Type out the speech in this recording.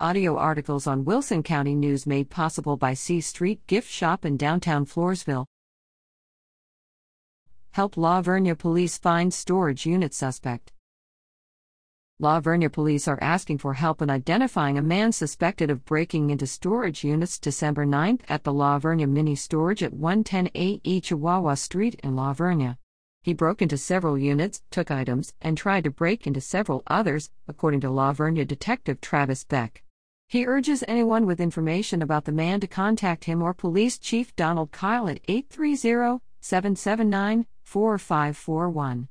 Audio articles on Wilson County News made possible by C Street Gift Shop in downtown Floresville. Help La Vernia police find storage unit suspect. La Vernia police are asking for help in identifying a man suspected of breaking into storage units December 9th at the La Vernia Mini Storage at 110 A. Chihuahua Street in La Vernia. He broke into several units, took items, and tried to break into several others, according to La Vernia Detective Travis Beck. He urges anyone with information about the man to contact him or Police Chief Donald Kyle at 830 779 4541.